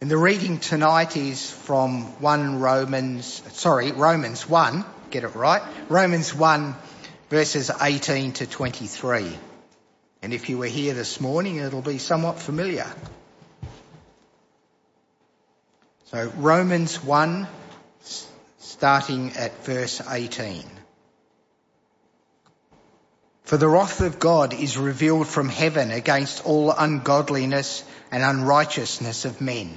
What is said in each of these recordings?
And the reading tonight is from 1 Romans, sorry, Romans 1, get it right, Romans 1 verses 18 to 23. And if you were here this morning, it'll be somewhat familiar. So Romans 1, starting at verse 18. For the wrath of God is revealed from heaven against all ungodliness and unrighteousness of men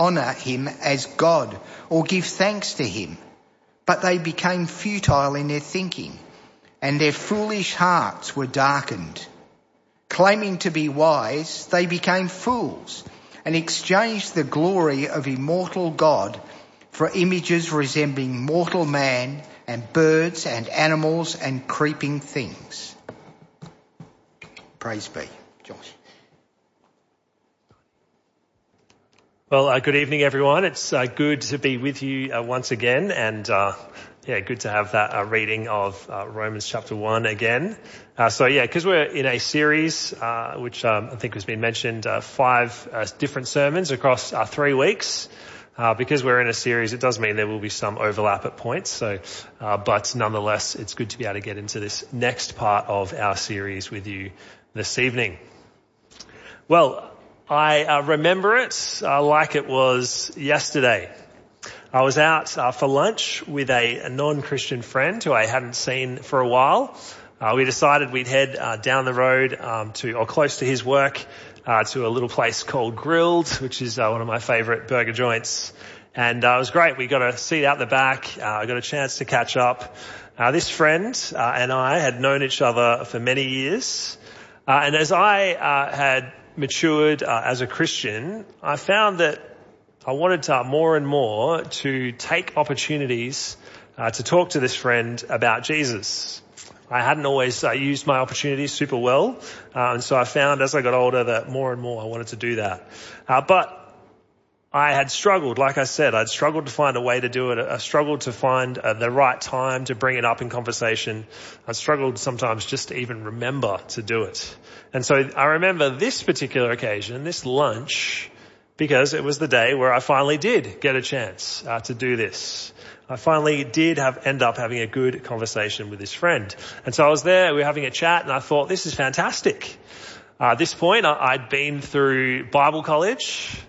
honour him as God or give thanks to him. But they became futile in their thinking and their foolish hearts were darkened. Claiming to be wise, they became fools and exchanged the glory of immortal God for images resembling mortal man and birds and animals and creeping things. Praise be. Josh. Well, uh, good evening, everyone. It's uh, good to be with you uh, once again, and uh, yeah, good to have that uh, reading of uh, Romans chapter one again. Uh so yeah, because we're in a series uh which um, I think has been mentioned, five different sermons across three weeks. Uh because we're in a series, it does mean there will be some overlap at points. So, uh but nonetheless, it's good to be able to get into this next part of our series with you this evening. Well, I uh, remember it uh, like it was yesterday. I was out uh, for lunch with a, a, non-Christian friend who I hadn't seen for a while. Uh, we decided we'd head uh, down the road um, to, or close to his work, uh, to a little place called Grill'd, which is one of my favourite burger joints. And it was great. We got a seat out the back. I got a chance to catch up. this friend and I had known each other for many years. and as I had matured uh, as a Christian, I found that I wanted to more and more to take opportunities uh, to talk to this friend about Jesus. I hadn't always uh, used my opportunities super well, uh, and so I found as I got older that more and more I wanted to do that. Uh, but I had struggled, like I said, I'd struggled to find a way to do it. I struggled to find uh, the right time to bring it up in conversation. I struggled sometimes just to even remember to do it. And so I remember this particular occasion, this lunch, because it was the day where I finally did get a chance uh, to do this. I finally did have end up having a good conversation with this friend. And so I was there, we were having a chat, and I thought, this is fantastic. Uh, at this point, I, I'd been through Bible college.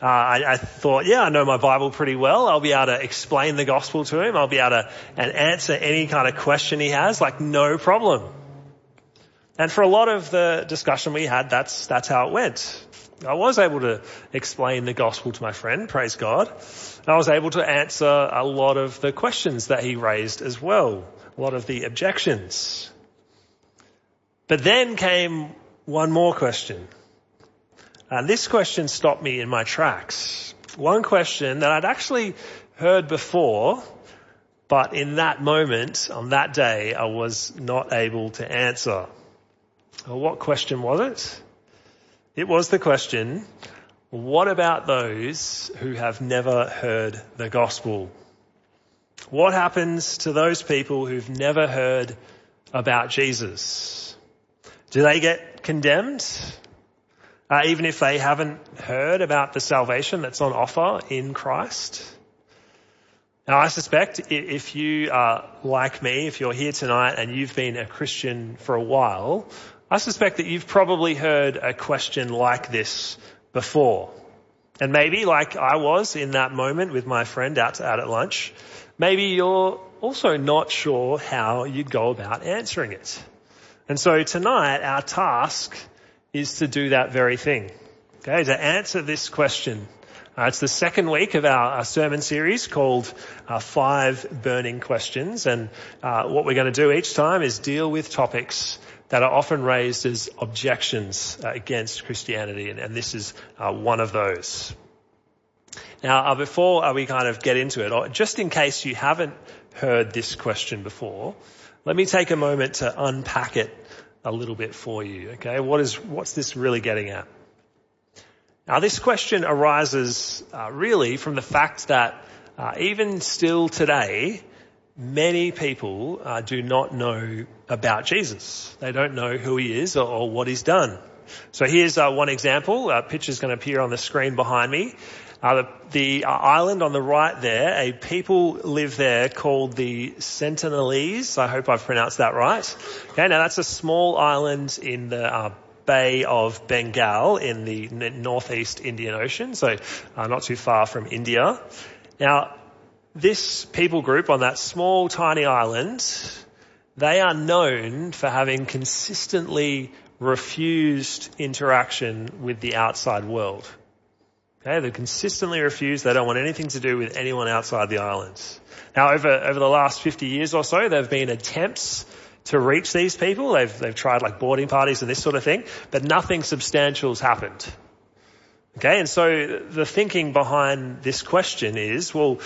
Uh, I, I, thought, yeah, I know my Bible pretty well. I'll be able to explain the gospel to him. I'll be able to and answer any kind of question he has, like no problem. And for a lot of the discussion we had, that's that's how it went. I was able to explain the gospel to my friend, praise God. I was able to answer a lot of the questions that he raised as well, a lot of the objections. But then came one more question. And this question stopped me in my tracks. One question that I'd actually heard before, but in that moment, on that day, I was not able to answer. Well, what question was it? It was the question, what about those who have never heard the gospel? What happens to those people who've never heard about Jesus? Do they get condemned? Uh, even if they haven't heard about the salvation that's on offer in Christ. Now I suspect if you are like me, if you're here tonight and you've been a Christian for a while, I suspect that you've probably heard a question like this before. And maybe like I was in that moment with my friend out, out at lunch, maybe you're also not sure how you'd go about answering it. And so tonight our task is to do that very thing. Okay, to answer this question. Uh, it's the second week of our, our sermon series called uh, Five Burning Questions. And uh, what we're going to do each time is deal with topics that are often raised as objections uh, against Christianity. And, and this is uh, one of those. Now, uh, before we kind of get into it, just in case you haven't heard this question before, let me take a moment to unpack it a little bit for you. Okay, what is what's this really getting at? Now, this question arises uh, really from the fact that uh, even still today, many people uh, do not know about Jesus. They don't know who he is or, or what he's done. So here's uh, one example. A picture's going to appear on the screen behind me. Uh, the, the uh, island on the right there, a people live there called the Sentinelese. I hope I've pronounced that right. Okay, now that's a small island in the uh, Bay of Bengal in the northeast Indian Ocean, so uh, not too far from India. Now, this people group on that small tiny island, they are known for having consistently refused interaction with the outside world. Okay, they consistently refuse. They don't want anything to do with anyone outside the islands. Now, over over the last 50 years or so, there have been attempts to reach these people. They've they've tried like boarding parties and this sort of thing, but nothing substantial has happened. Okay, and so the thinking behind this question is, well,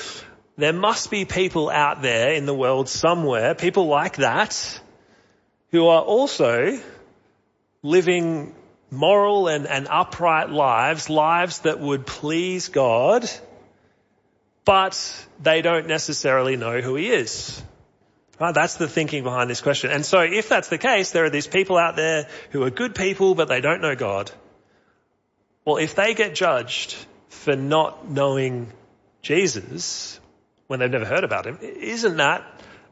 there must be people out there in the world somewhere, people like that, who are also living moral and, and upright lives, lives that would please God, but they don't necessarily know who He is. Right? That's the thinking behind this question. And so if that's the case, there are these people out there who are good people, but they don't know God. Well, if they get judged for not knowing Jesus when they've never heard about him, isn't that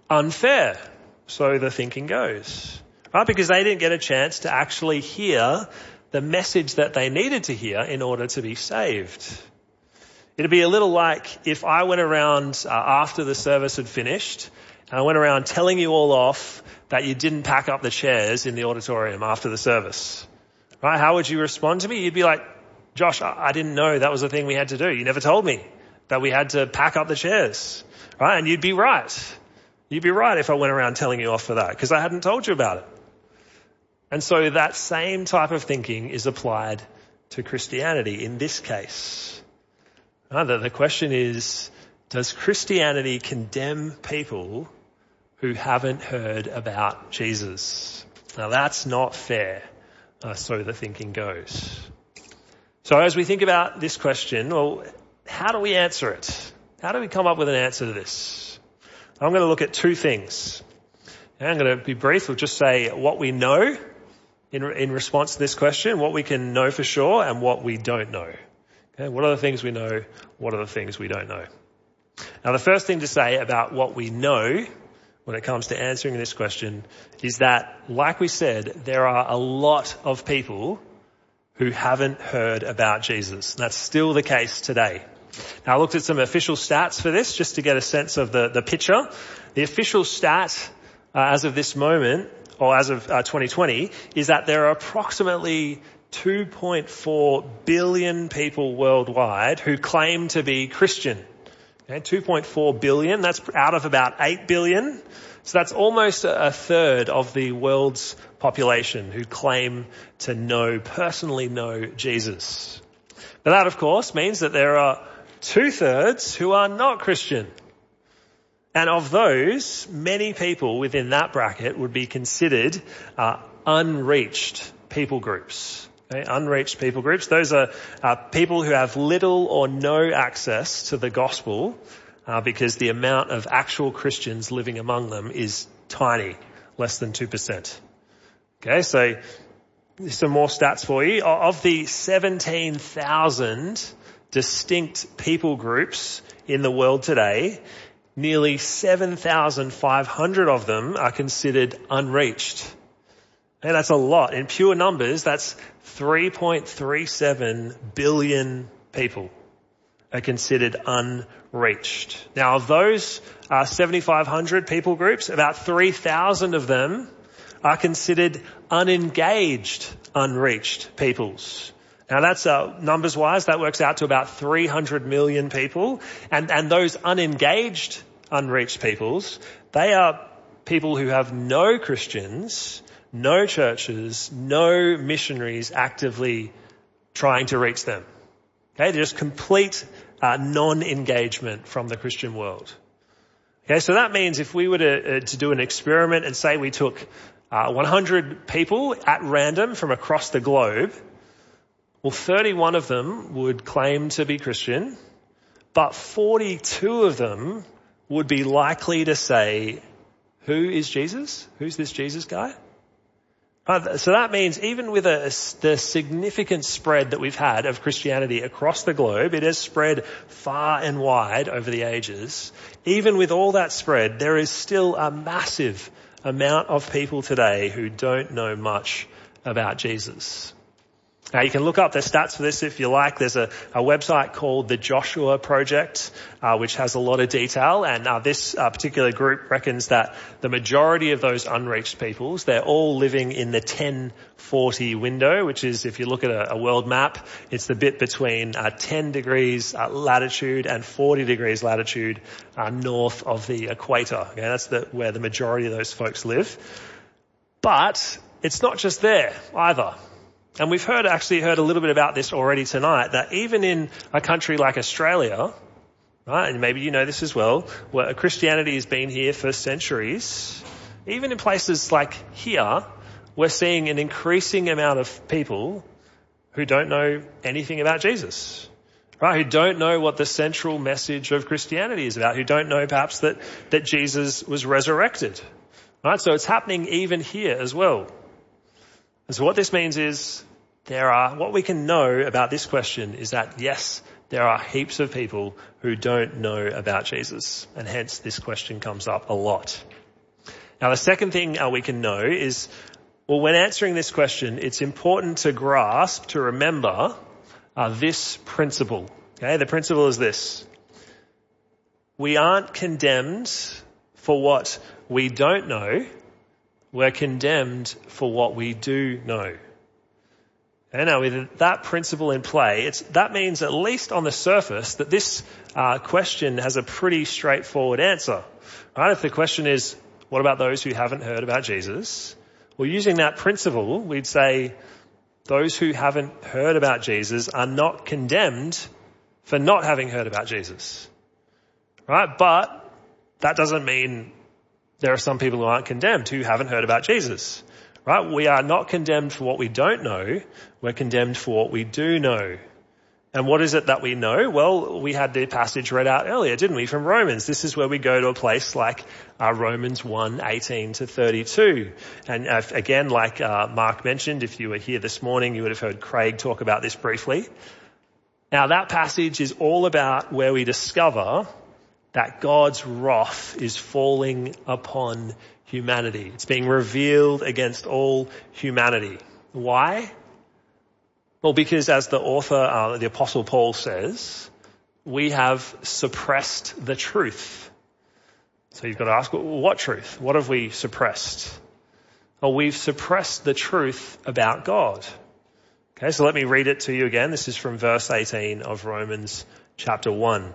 unfair? So the thinking goes. Right? Because they didn't get a chance to actually hear the message that they needed to hear in order to be saved. It'd be a little like if I went around uh, after the service had finished and I went around telling you all off that you didn't pack up the chairs in the auditorium after the service. Right? How would you respond to me? You'd be like, Josh, I didn't know that was the thing we had to do. You never told me that we had to pack up the chairs. Right? And you'd be right. You'd be right if I went around telling you off for that because I hadn't told you about it. And so that same type of thinking is applied to Christianity in this case. The question is, does Christianity condemn people who haven't heard about Jesus? Now that's not fair. Uh, so the thinking goes. So as we think about this question, well, how do we answer it? How do we come up with an answer to this? I'm going to look at two things. I'm going to be brief. We'll just say what we know in, in response to this question, what we can know for sure and what we don't know. Okay, what are the things we know? What are the things we don't know? Now the first thing to say about what we know when it comes to answering this question is that, like we said, there are a lot of people who haven't heard about Jesus. That's still the case today. Now I looked at some official stats for this just to get a sense of the, the picture. The official stat uh, as of this moment or as of uh, 2020, is that there are approximately 2.4 billion people worldwide who claim to be Christian. Okay, 2.4 billion, that's out of about 8 billion. So that's almost a third of the world's population who claim to know, personally know Jesus. But that of course means that there are two thirds who are not Christian. And of those, many people within that bracket would be considered uh, unreached people groups. Okay? Unreached people groups. Those are uh, people who have little or no access to the gospel uh, because the amount of actual Christians living among them is tiny, less than 2%. Okay, so some more stats for you. Of the 17,000 distinct people groups in the world today, nearly 7,500 of them are considered unreached. And that's a lot. In pure numbers, that's 3.37 billion people are considered unreached. Now of those uh, 7,500 people groups, about 3,000 of them are considered unengaged, unreached peoples. Now that's uh, numbers wise, that works out to about 300 million people. And, and those unengaged, unreached peoples, they are people who have no Christians, no churches, no missionaries actively trying to reach them. Okay, they're just complete uh, non-engagement from the Christian world. Okay, so that means if we were to, uh, to do an experiment and say we took uh, 100 people at random from across the globe, well, 31 of them would claim to be Christian, but 42 of them would be likely to say, who is Jesus? Who's this Jesus guy? Uh, so that means even with a, the significant spread that we've had of Christianity across the globe, it has spread far and wide over the ages. Even with all that spread, there is still a massive amount of people today who don't know much about Jesus. Now you can look up the stats for this if you like. There's a, a website called the Joshua Project, uh, which has a lot of detail. And uh, this uh, particular group reckons that the majority of those unreached peoples, they're all living in the 1040 window, which is, if you look at a, a world map, it's the bit between uh, 10 degrees uh, latitude and 40 degrees latitude uh, north of the equator. Okay, that's the, where the majority of those folks live. But it's not just there either. And we've heard, actually heard a little bit about this already tonight, that even in a country like Australia, right, and maybe you know this as well, where Christianity has been here for centuries, even in places like here, we're seeing an increasing amount of people who don't know anything about Jesus. Right, who don't know what the central message of Christianity is about, who don't know perhaps that, that Jesus was resurrected. Right, so it's happening even here as well. And so what this means is there are, what we can know about this question is that yes, there are heaps of people who don't know about Jesus. And hence this question comes up a lot. Now the second thing uh, we can know is, well, when answering this question, it's important to grasp, to remember uh, this principle. Okay, the principle is this. We aren't condemned for what we don't know, we're condemned for what we do know. And now with that principle in play, it's that means at least on the surface that this uh, question has a pretty straightforward answer. Right? If the question is, what about those who haven't heard about Jesus? Well, using that principle, we'd say those who haven't heard about Jesus are not condemned for not having heard about Jesus. Right? But that doesn't mean there are some people who aren't condemned who haven't heard about Jesus. Right? We are not condemned for what we don't know. We're condemned for what we do know. And what is it that we know? Well, we had the passage read out earlier, didn't we, from Romans? This is where we go to a place like uh, Romans 1, 18 to 32. And uh, again, like uh, Mark mentioned, if you were here this morning, you would have heard Craig talk about this briefly. Now that passage is all about where we discover that God's wrath is falling upon humanity. It's being revealed against all humanity. Why? Well, because as the author, uh, the apostle Paul says, we have suppressed the truth. So you've got to ask, what truth? What have we suppressed? Well, we've suppressed the truth about God. Okay, so let me read it to you again. This is from verse 18 of Romans chapter 1.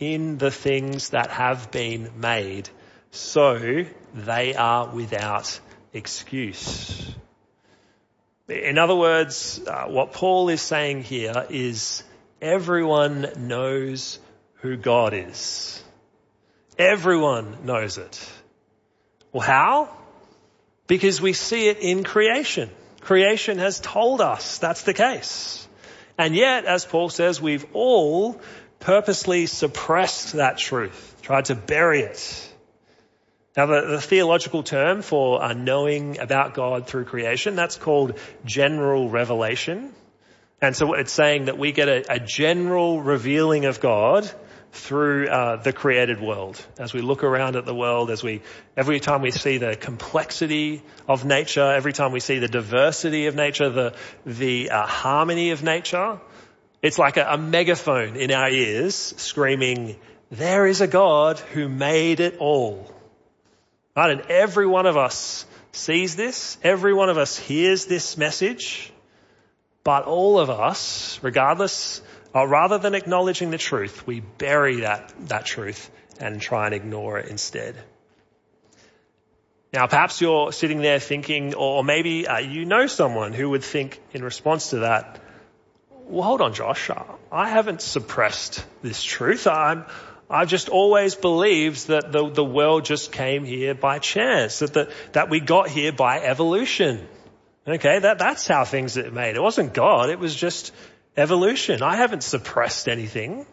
in the things that have been made. So they are without excuse. In other words, uh, what Paul is saying here is everyone knows who God is. Everyone knows it. Well, how? Because we see it in creation. Creation has told us that's the case. And yet, as Paul says, we've all purposely suppressed that truth, tried to bury it. Now the, the theological term for uh, knowing about God through creation, that's called general revelation. And so it's saying that we get a, a general revealing of God through uh, the created world. As we look around at the world, as we every time we see the complexity of nature, every time we see the diversity of nature, the the uh, harmony of nature, It's like a, a megaphone in our ears screaming, there is a God who made it all. Right? And every one of us sees this. Every one of us hears this message. But all of us, regardless, or rather than acknowledging the truth, we bury that, that truth and try and ignore it instead. Now, perhaps you're sitting there thinking, or maybe uh, you know someone who would think in response to that, well, hold on, Josh. I haven't suppressed this truth. I'm, I've just always believed that the, the world just came here by chance, that, the, that we got here by evolution. Okay, that, that's how things are made. It wasn't God, it was just evolution. I haven't suppressed anything.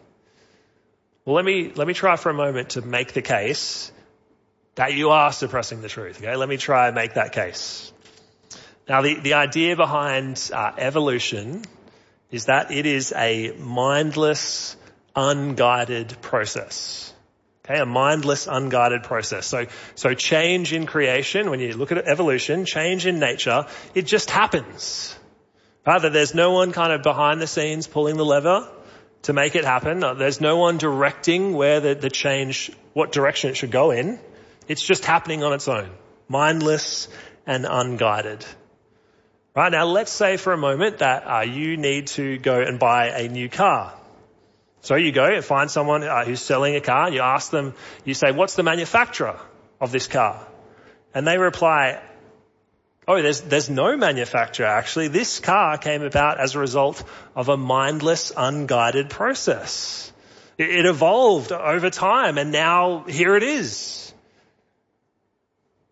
Well, let me, let me try for a moment to make the case that you are suppressing the truth. Okay, let me try and make that case. Now, the, the idea behind uh, evolution is that it is a mindless, unguided process. Okay, a mindless, unguided process. So, so change in creation, when you look at evolution, change in nature, it just happens. Rather, there's no one kind of behind the scenes pulling the lever to make it happen. Uh, there's no one directing where the, the change, what direction it should go in. It's just happening on its own. Mindless and unguided. Right now, let's say for a moment that uh, you need to go and buy a new car. So you go and find someone uh, who's selling a car. You ask them, you say, "What's the manufacturer of this car?" And they reply, "Oh, there's there's no manufacturer actually. This car came about as a result of a mindless, unguided process. It, it evolved over time, and now here it is."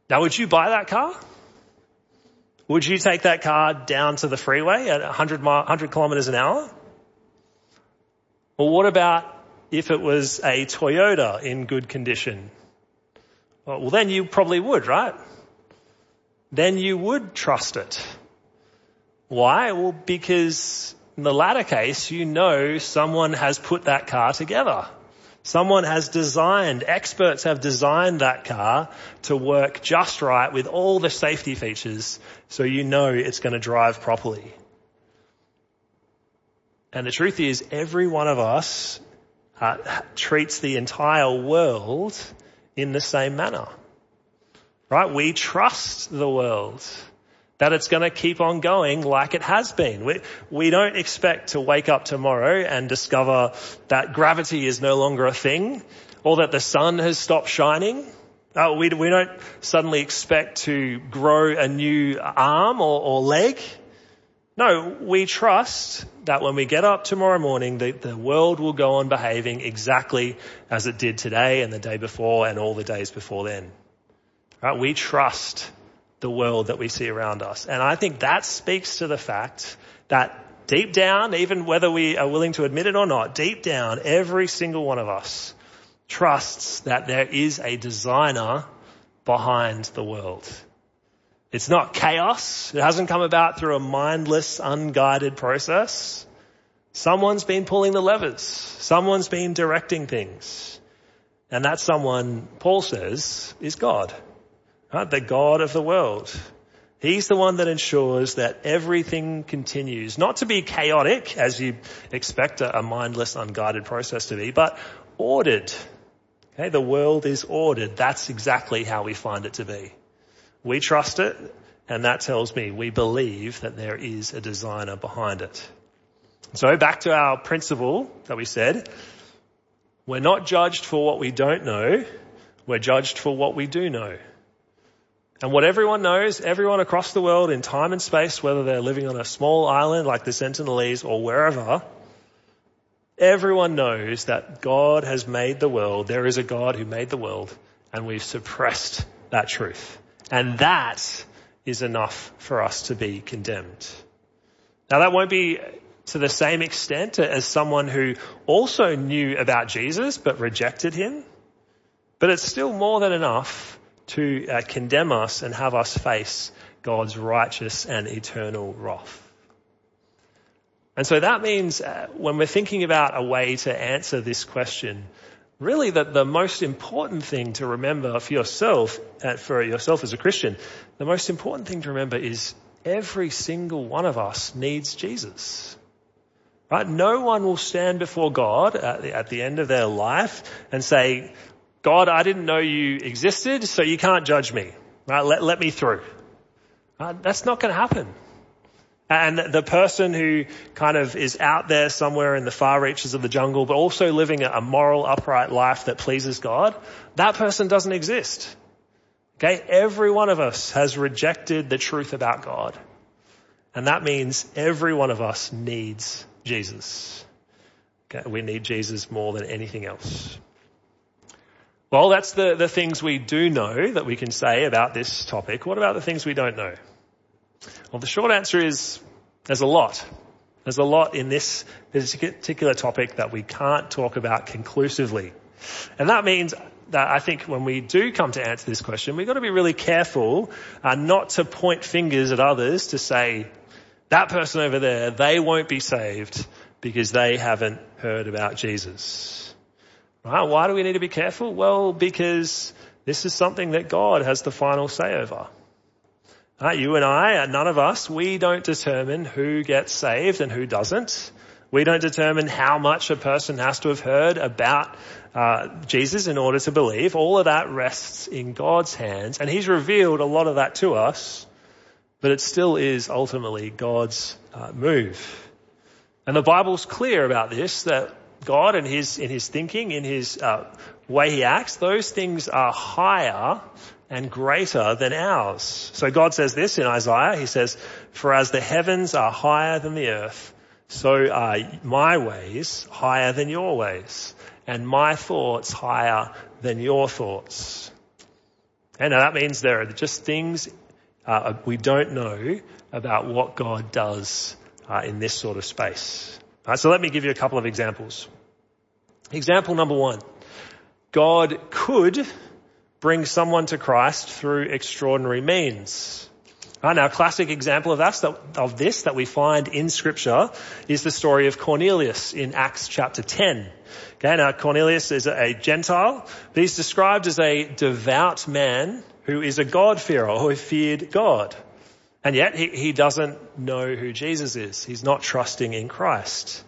Now, would you buy that car? Would you take that car down to the freeway at 100, 100 kilometers an hour? Well, what about if it was a Toyota in good condition? Well, then you probably would, right? Then you would trust it. Why? Well, because in the latter case, you know someone has put that car together. Someone has designed, experts have designed that car to work just right with all the safety features so you know it's going to drive properly. And the truth is every one of us uh, treats the entire world in the same manner. Right? We trust the world that it's going to keep on going like it has been. We, we don't expect to wake up tomorrow and discover that gravity is no longer a thing or that the sun has stopped shining. Uh, we, we don't suddenly expect to grow a new arm or, or leg. No, we trust that when we get up tomorrow morning, the, the world will go on behaving exactly as it did today and the day before and all the days before then. Right? We trust the world that we see around us. And I think that speaks to the fact that deep down, even whether we are willing to admit it or not, deep down, every single one of us trusts that there is a designer behind the world. It's not chaos. It hasn't come about through a mindless, unguided process. Someone's been pulling the levers. Someone's been directing things. And that someone, Paul says, is God. Right? The God of the world. He's the one that ensures that everything continues, not to be chaotic as you expect a, mindless, unguided process to be, but ordered. Okay, the world is ordered. That's exactly how we find it to be. We trust it, and that tells me we believe that there is a designer behind it. So back to our principle that we said. We're not judged for what we don't know. We're judged for what we do know. And what everyone knows, everyone across the world in time and space, whether they're living on a small island like the Sentinelese or wherever, everyone knows that God has made the world. There is a God who made the world and we've suppressed that truth. And that is enough for us to be condemned. Now that won't be to the same extent as someone who also knew about Jesus but rejected him. But it's still more than enough to uh, condemn us and have us face God's righteous and eternal wrath. And so that means uh, when we're thinking about a way to answer this question, really that the most important thing to remember for yourself, uh, for yourself as a Christian, the most important thing to remember is every single one of us needs Jesus. Right? No one will stand before God at the, at the end of their life and say, God, I didn't know you existed, so you can't judge me. Right? Let, let me through. Right? That's not going to happen. And the person who kind of is out there somewhere in the far reaches of the jungle, but also living a moral, upright life that pleases God, that person doesn't exist. Okay? Every one of us has rejected the truth about God. And that means every one of us needs Jesus. Okay? We need Jesus more than anything else. Well, that's the, the things we do know that we can say about this topic. What about the things we don't know? Well, the short answer is there's a lot. There's a lot in this particular topic that we can't talk about conclusively. And that means that I think when we do come to answer this question, we've got to be really careful uh, not to point fingers at others to say, that person over there, they won't be saved because they haven't heard about Jesus. Right? Why do we need to be careful? Well, because this is something that God has the final say over. Uh, you and I, none of us, we don't determine who gets saved and who doesn't. We don't determine how much a person has to have heard about uh, Jesus in order to believe. All of that rests in God's hands, and He's revealed a lot of that to us, but it still is ultimately God's uh, move. And the Bible's clear about this, that God and His, in His thinking, in His uh, way He acts, those things are higher and greater than ours. So God says this in Isaiah. He says, for as the heavens are higher than the earth, so are my ways higher than your ways and my thoughts higher than your thoughts. And that means there are just things uh, we don't know about what God does uh, in this sort of space. Right, so let me give you a couple of examples. Example number one. God could bring someone to Christ through extraordinary means. Right, now, a classic example of, of this that we find in scripture is the story of Cornelius in Acts chapter 10. Okay, now Cornelius is a Gentile, but he's described as a devout man who is a God-fearer, who feared God. And yet he, he doesn't know who Jesus is. He's not trusting in Christ.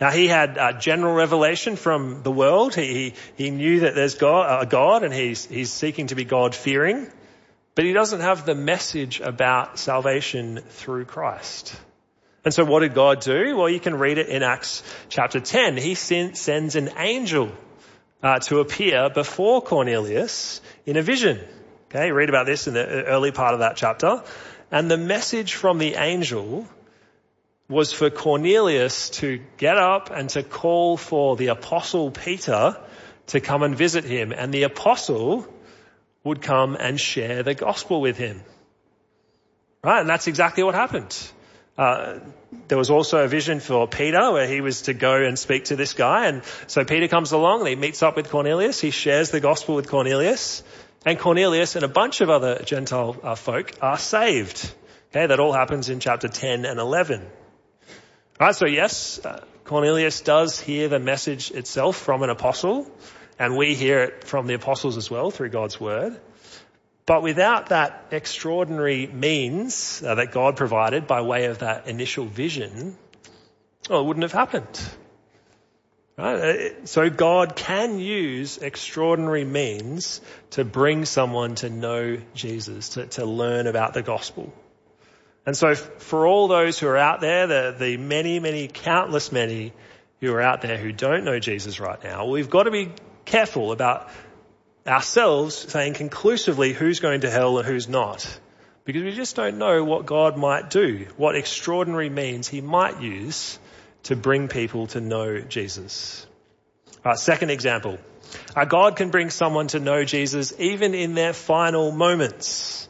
Now he had uh, general revelation from the world. He, he, he knew that there's God, a God and he's, he's seeking to be God fearing, but he doesn't have the message about salvation through Christ. And so what did God do? Well, you can read it in Acts chapter 10. He sends an angel uh, to appear before Cornelius in a vision. Okay, read about this in the early part of that chapter. And the message from the angel was for Cornelius to get up and to call for the apostle Peter to come and visit him. And the apostle would come and share the gospel with him. Right? And that's exactly what happened. Uh, there was also a vision for Peter where he was to go and speak to this guy. And so Peter comes along and he meets up with Cornelius. He shares the gospel with Cornelius. And Cornelius and a bunch of other Gentile uh, folk are saved. Okay, that all happens in chapter 10 and 11. Right, so yes, uh, Cornelius does hear the message itself from an apostle, and we hear it from the apostles as well through God's word. But without that extraordinary means uh, that God provided by way of that initial vision, well, it wouldn't have happened. Right? Uh, so God can use extraordinary means to bring someone to know Jesus, to, to learn about the gospel. And so for all those who are out there, the, the many, many, countless many who are out there who don't know Jesus right now, we've got to be careful about ourselves saying conclusively who's going to hell and who's not. Because we just don't know what God might do, what extraordinary means he might use to bring people to know Jesus. Right, second example. Uh, God can bring someone to know Jesus even in their final moments.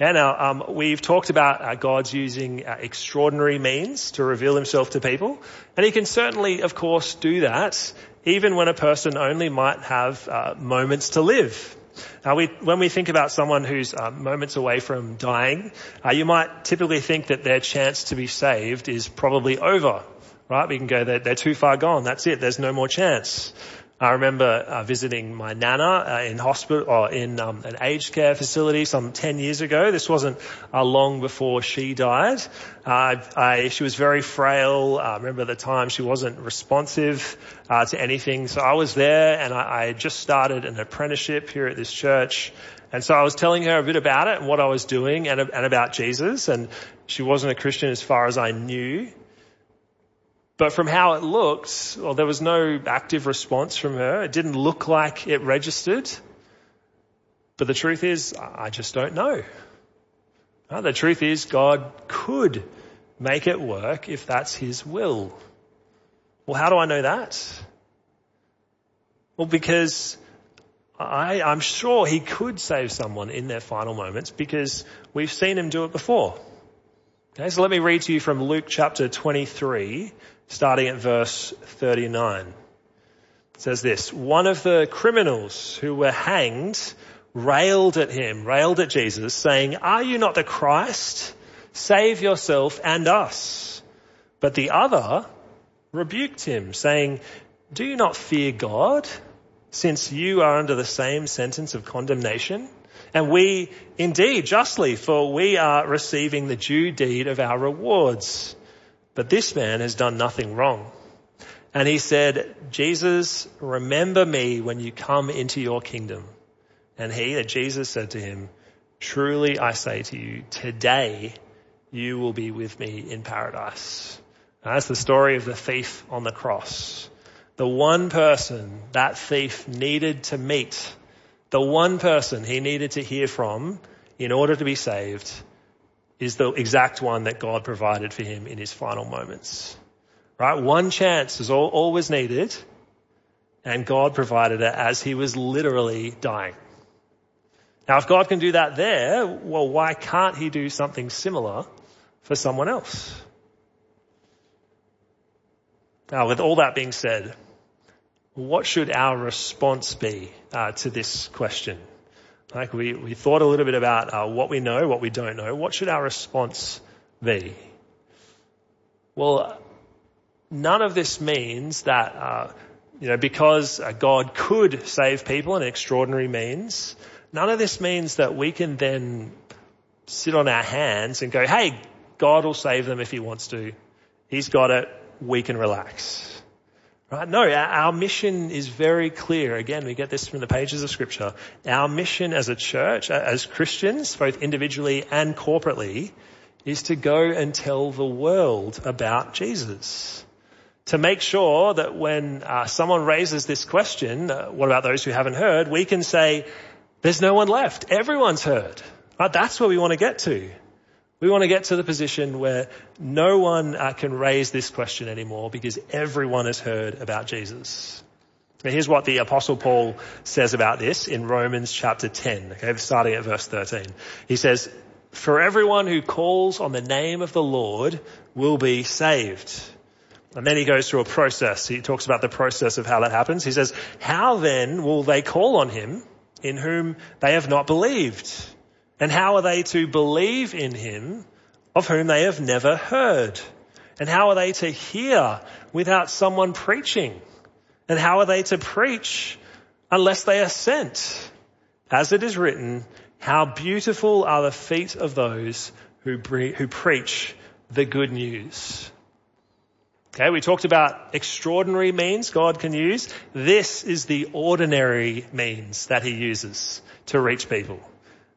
Yeah, now um, we've talked about uh, God's using uh, extraordinary means to reveal Himself to people, and He can certainly, of course, do that even when a person only might have uh, moments to live. Now, we, when we think about someone who's uh, moments away from dying, uh, you might typically think that their chance to be saved is probably over, right? We can go, they're, they're too far gone. That's it. There's no more chance. I remember uh, visiting my nana uh, in hospital or in um, an aged care facility some 10 years ago. This wasn't uh, long before she died. Uh, I, she was very frail. I remember the time she wasn't responsive uh, to anything. So I was there and I, I had just started an apprenticeship here at this church. And so I was telling her a bit about it and what I was doing and, and about Jesus. And she wasn't a Christian as far as I knew. But from how it looked, well, there was no active response from her. It didn't look like it registered. But the truth is, I just don't know. The truth is, God could make it work if that's His will. Well, how do I know that? Well, because I, I'm sure He could save someone in their final moments because we've seen Him do it before. Okay, so let me read to you from Luke chapter 23, starting at verse 39. It says this, one of the criminals who were hanged railed at him, railed at Jesus, saying, are you not the Christ? Save yourself and us. But the other rebuked him, saying, do you not fear God, since you are under the same sentence of condemnation? And we indeed justly, for we are receiving the due deed of our rewards. But this man has done nothing wrong. And he said, Jesus, remember me when you come into your kingdom. And he, that Jesus said to him, truly I say to you, today you will be with me in paradise. that's the story of the thief on the cross. The one person that thief needed to meet, the one person he needed to hear from in order to be saved is the exact one that God provided for him in his final moments. Right? One chance is all, all was needed and God provided it as he was literally dying. Now if God can do that there, well why can't he do something similar for someone else? Now with all that being said, what should our response be uh, to this question? Like we, we thought a little bit about uh, what we know, what we don't know. What should our response be? Well, none of this means that, uh, you know, because uh, God could save people in extraordinary means, none of this means that we can then sit on our hands and go, hey, God will save them if he wants to. He's got it. We can relax. Right? No, our mission is very clear. Again, we get this from the pages of scripture. Our mission as a church, as Christians, both individually and corporately, is to go and tell the world about Jesus. To make sure that when uh, someone raises this question, uh, what about those who haven't heard, we can say, there's no one left. Everyone's heard. Right? That's where we want to get to. We want to get to the position where no one uh, can raise this question anymore because everyone has heard about Jesus. Now here's what the apostle Paul says about this in Romans chapter 10, okay, starting at verse 13. He says, for everyone who calls on the name of the Lord will be saved. And then he goes through a process. He talks about the process of how that happens. He says, how then will they call on him in whom they have not believed? And how are they to believe in him of whom they have never heard? And how are they to hear without someone preaching? And how are they to preach unless they are sent? As it is written, how beautiful are the feet of those who, who preach the good news. Okay, we talked about extraordinary means God can use. This is the ordinary means that he uses to reach people.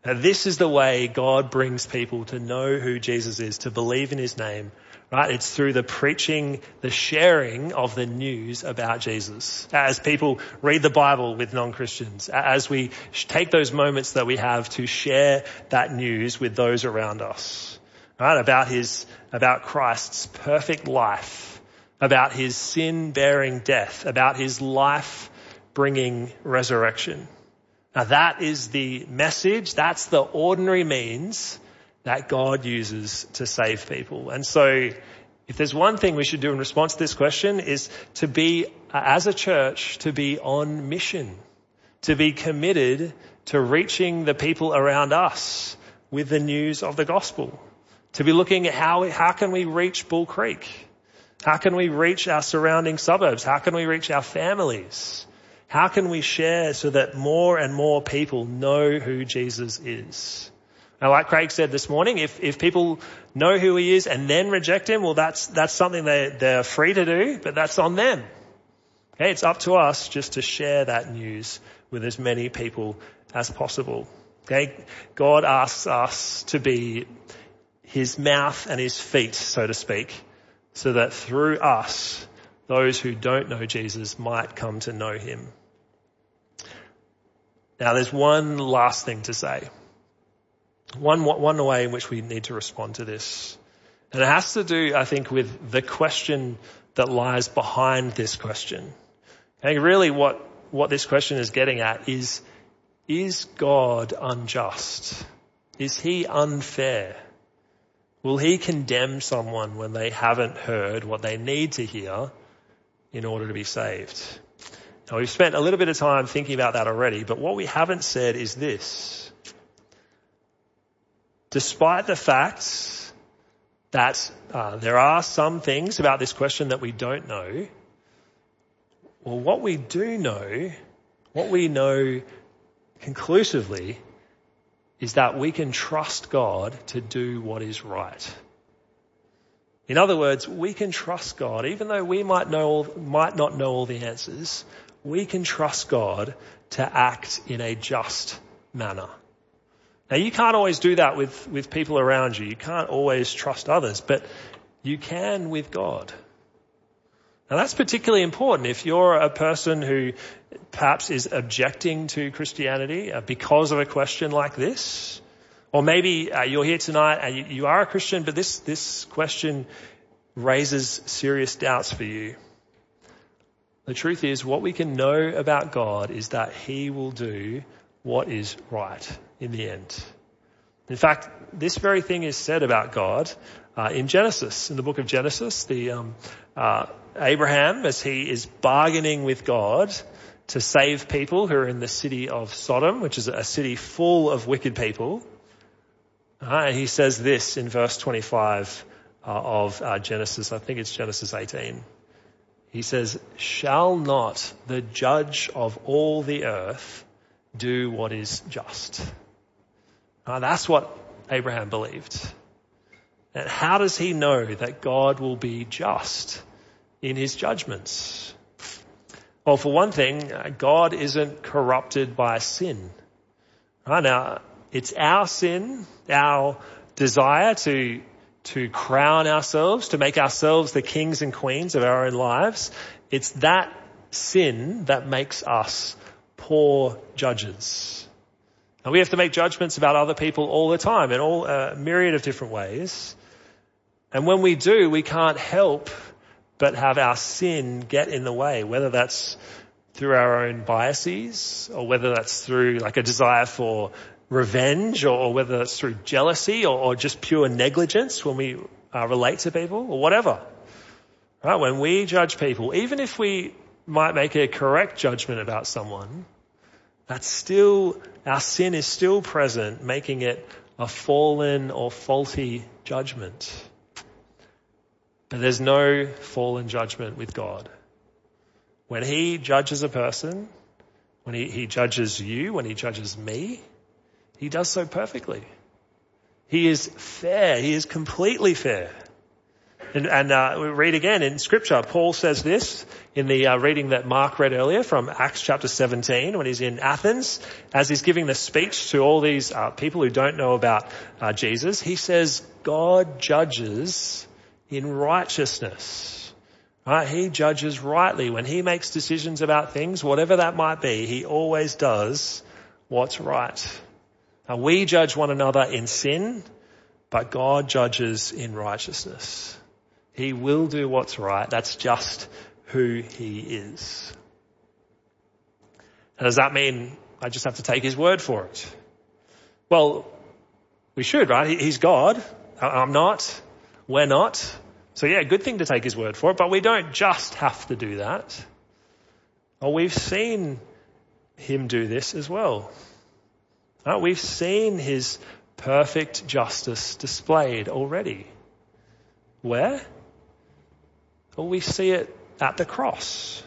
Now this is the way God brings people to know who Jesus is, to believe in his name, right? It's through the preaching, the sharing of the news about Jesus. As people read the Bible with non-Christians, as we take those moments that we have to share that news with those around us, right? About his, about Christ's perfect life, about his sin bearing death, about his life bringing resurrection. Now that is the message, that's the ordinary means that God uses to save people. And so if there's one thing we should do in response to this question is to be, uh, as a church, to be on mission, to be committed to reaching the people around us with the news of the gospel, to be looking at how, how can we reach Bull Creek? How can we reach our surrounding suburbs? How can we reach our families? How can we share so that more and more people know who Jesus is? Now, like Craig said this morning, if, if people know who he is and then reject him, well, that's, that's something they, they're free to do, but that's on them. Okay, it's up to us just to share that news with as many people as possible. Okay, God asks us to be his mouth and his feet, so to speak, so that through us, those who don't know Jesus might come to know him. Now there's one last thing to say. One, one way in which we need to respond to this. And it has to do, I think, with the question that lies behind this question. And really what, what this question is getting at is, is God unjust? Is he unfair? Will he condemn someone when they haven't heard what they need to hear in order to be saved? We've spent a little bit of time thinking about that already, but what we haven't said is this. Despite the fact that uh, there are some things about this question that we don't know, well, what we do know, what we know conclusively, is that we can trust God to do what is right. In other words, we can trust God, even though we might know, might not know all the answers, we can trust God to act in a just manner. Now you can't always do that with, with people around you. You can't always trust others, but you can with God. Now that's particularly important if you're a person who perhaps is objecting to Christianity uh, because of a question like this. Or maybe uh, you're here tonight and you, you are a Christian, but this, this question raises serious doubts for you. The truth is, what we can know about God is that He will do what is right in the end. In fact, this very thing is said about God uh, in Genesis, in the book of Genesis. The um, uh, Abraham, as he is bargaining with God to save people who are in the city of Sodom, which is a city full of wicked people. Uh, and he says this in verse 25 uh, of uh, Genesis, I think it's Genesis 18. He says, shall not the judge of all the earth do what is just? Uh, that's what Abraham believed. And how does he know that God will be just? in his judgments? Well, for one thing, God isn't corrupted by sin. Right now, it's our sin, our desire to, to crown ourselves, to make ourselves the kings and queens of our own lives. It's that sin that makes us poor judges. And we have to make judgments about other people all the time in all a uh, myriad of different ways. And when we do, we can't help but have our sin get in the way, whether that's through our own biases or whether that's through like a desire for revenge or, whether it's through jealousy or, or just pure negligence when we uh, relate to people or whatever. Right? When we judge people, even if we might make a correct judgment about someone, that's still, our sin is still present, making it a fallen or faulty judgment. But there's no fallen judgment with God. When He judges a person, when He, he judges you, when He judges me, He does so perfectly. He is fair. He is completely fair. And, and uh, we read again in Scripture. Paul says this in the uh, reading that Mark read earlier from Acts chapter 17 when he's in Athens, as he's giving the speech to all these uh, people who don't know about uh, Jesus. He says, "God judges in righteousness. Right? He judges rightly. When he makes decisions about things, whatever that might be, he always does what's right. Now we judge one another in sin, but God judges in righteousness. He will do what's right. That's just who he is. And does that mean I just have to take his word for it? Well, we should, right? He's God. I'm not. We're not. So yeah, good thing to take his word for it, but we don't just have to do that. Well, we've seen him do this as well. Right? We've seen his perfect justice displayed already. Where? Well, we see it at the cross.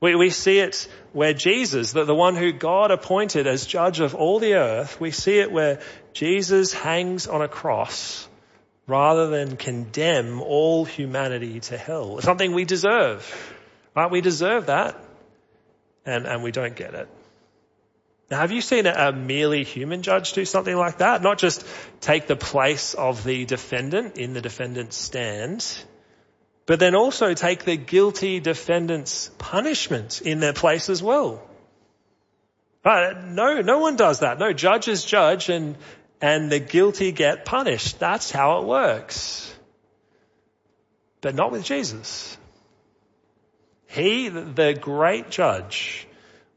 We, we see it where Jesus, the, the one who God appointed as judge of all the earth, we see it where Jesus hangs on a cross rather than condemn all humanity to hell. It's Something we deserve. Right? We deserve that. And, and we don't get it. Now, have you seen a, merely human judge do something like that? Not just take the place of the defendant in the defendant's stand, but then also take the guilty defendant's punishment in their place as well. Right? No, no one does that. No, judges judge and, and the guilty get punished. That's how it works. But not with Jesus. He, the great judge,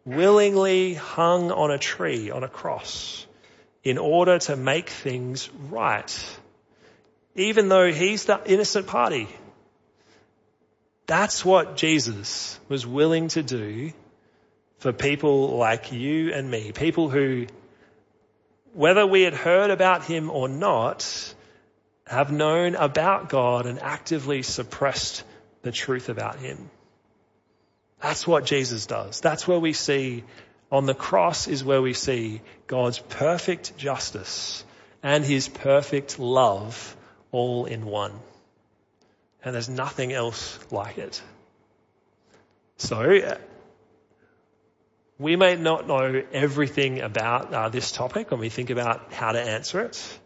willingly hung on a tree, on a cross, in order to make things right. Even though he's the innocent party. That's what Jesus was willing to do for people like you and me. People who, whether we had heard about him or not, have known about God and actively suppressed the truth about him. That's what Jesus does. That's where we see on the cross is where we see God's perfect justice and his perfect love all in one. And there's nothing else like it. So, we may not know everything about uh, this topic when we think about how to answer it.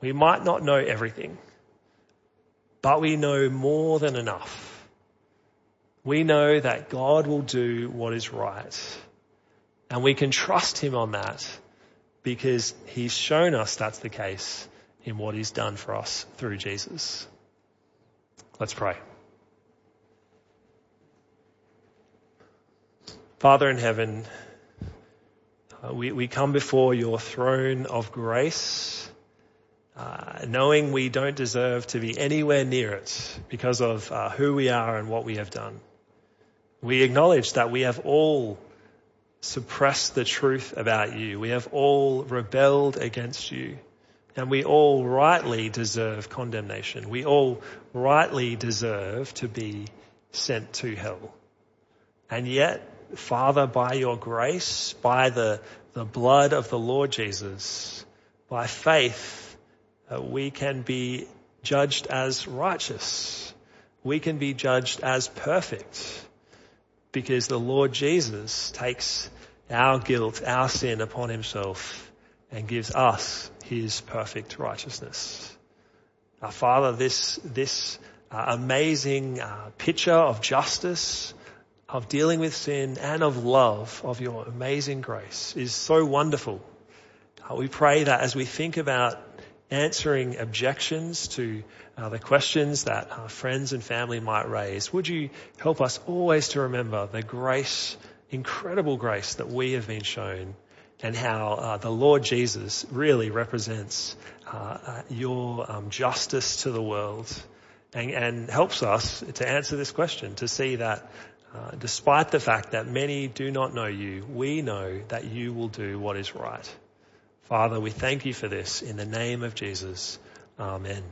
We might not know everything, but we know more than enough we know that God will do what is right. And we can trust Him on that because He's shown us that's the case in what He's done for us through Jesus. Let's pray. Father in heaven, uh, we, we come before your throne of grace, uh, knowing we don't deserve to be anywhere near it because of uh, who we are and what we have done. We acknowledge that we have all suppressed the truth about you. We have all rebelled against you. And we all rightly deserve condemnation. We all rightly deserve to be sent to hell. And yet, Father, by your grace, by the, the blood of the Lord Jesus, by faith, uh, we can be judged as righteous. We can be judged as perfect because the Lord Jesus takes our guilt, our sin upon himself and gives us his perfect righteousness. Our Father, this, this uh, amazing uh, picture of justice, of dealing with sin and of love, of your amazing grace is so wonderful. Uh, we pray that as we think about answering objections to uh, the questions that our friends and family might raise, would you help us always to remember the grace, incredible grace that we have been shown and how uh, the Lord Jesus really represents uh, uh, your um, justice to the world and, and, helps us to answer this question, to see that uh, despite the fact that many do not know you, we know that you will do what is right. Father, we thank you for this in the name of Jesus. Amen.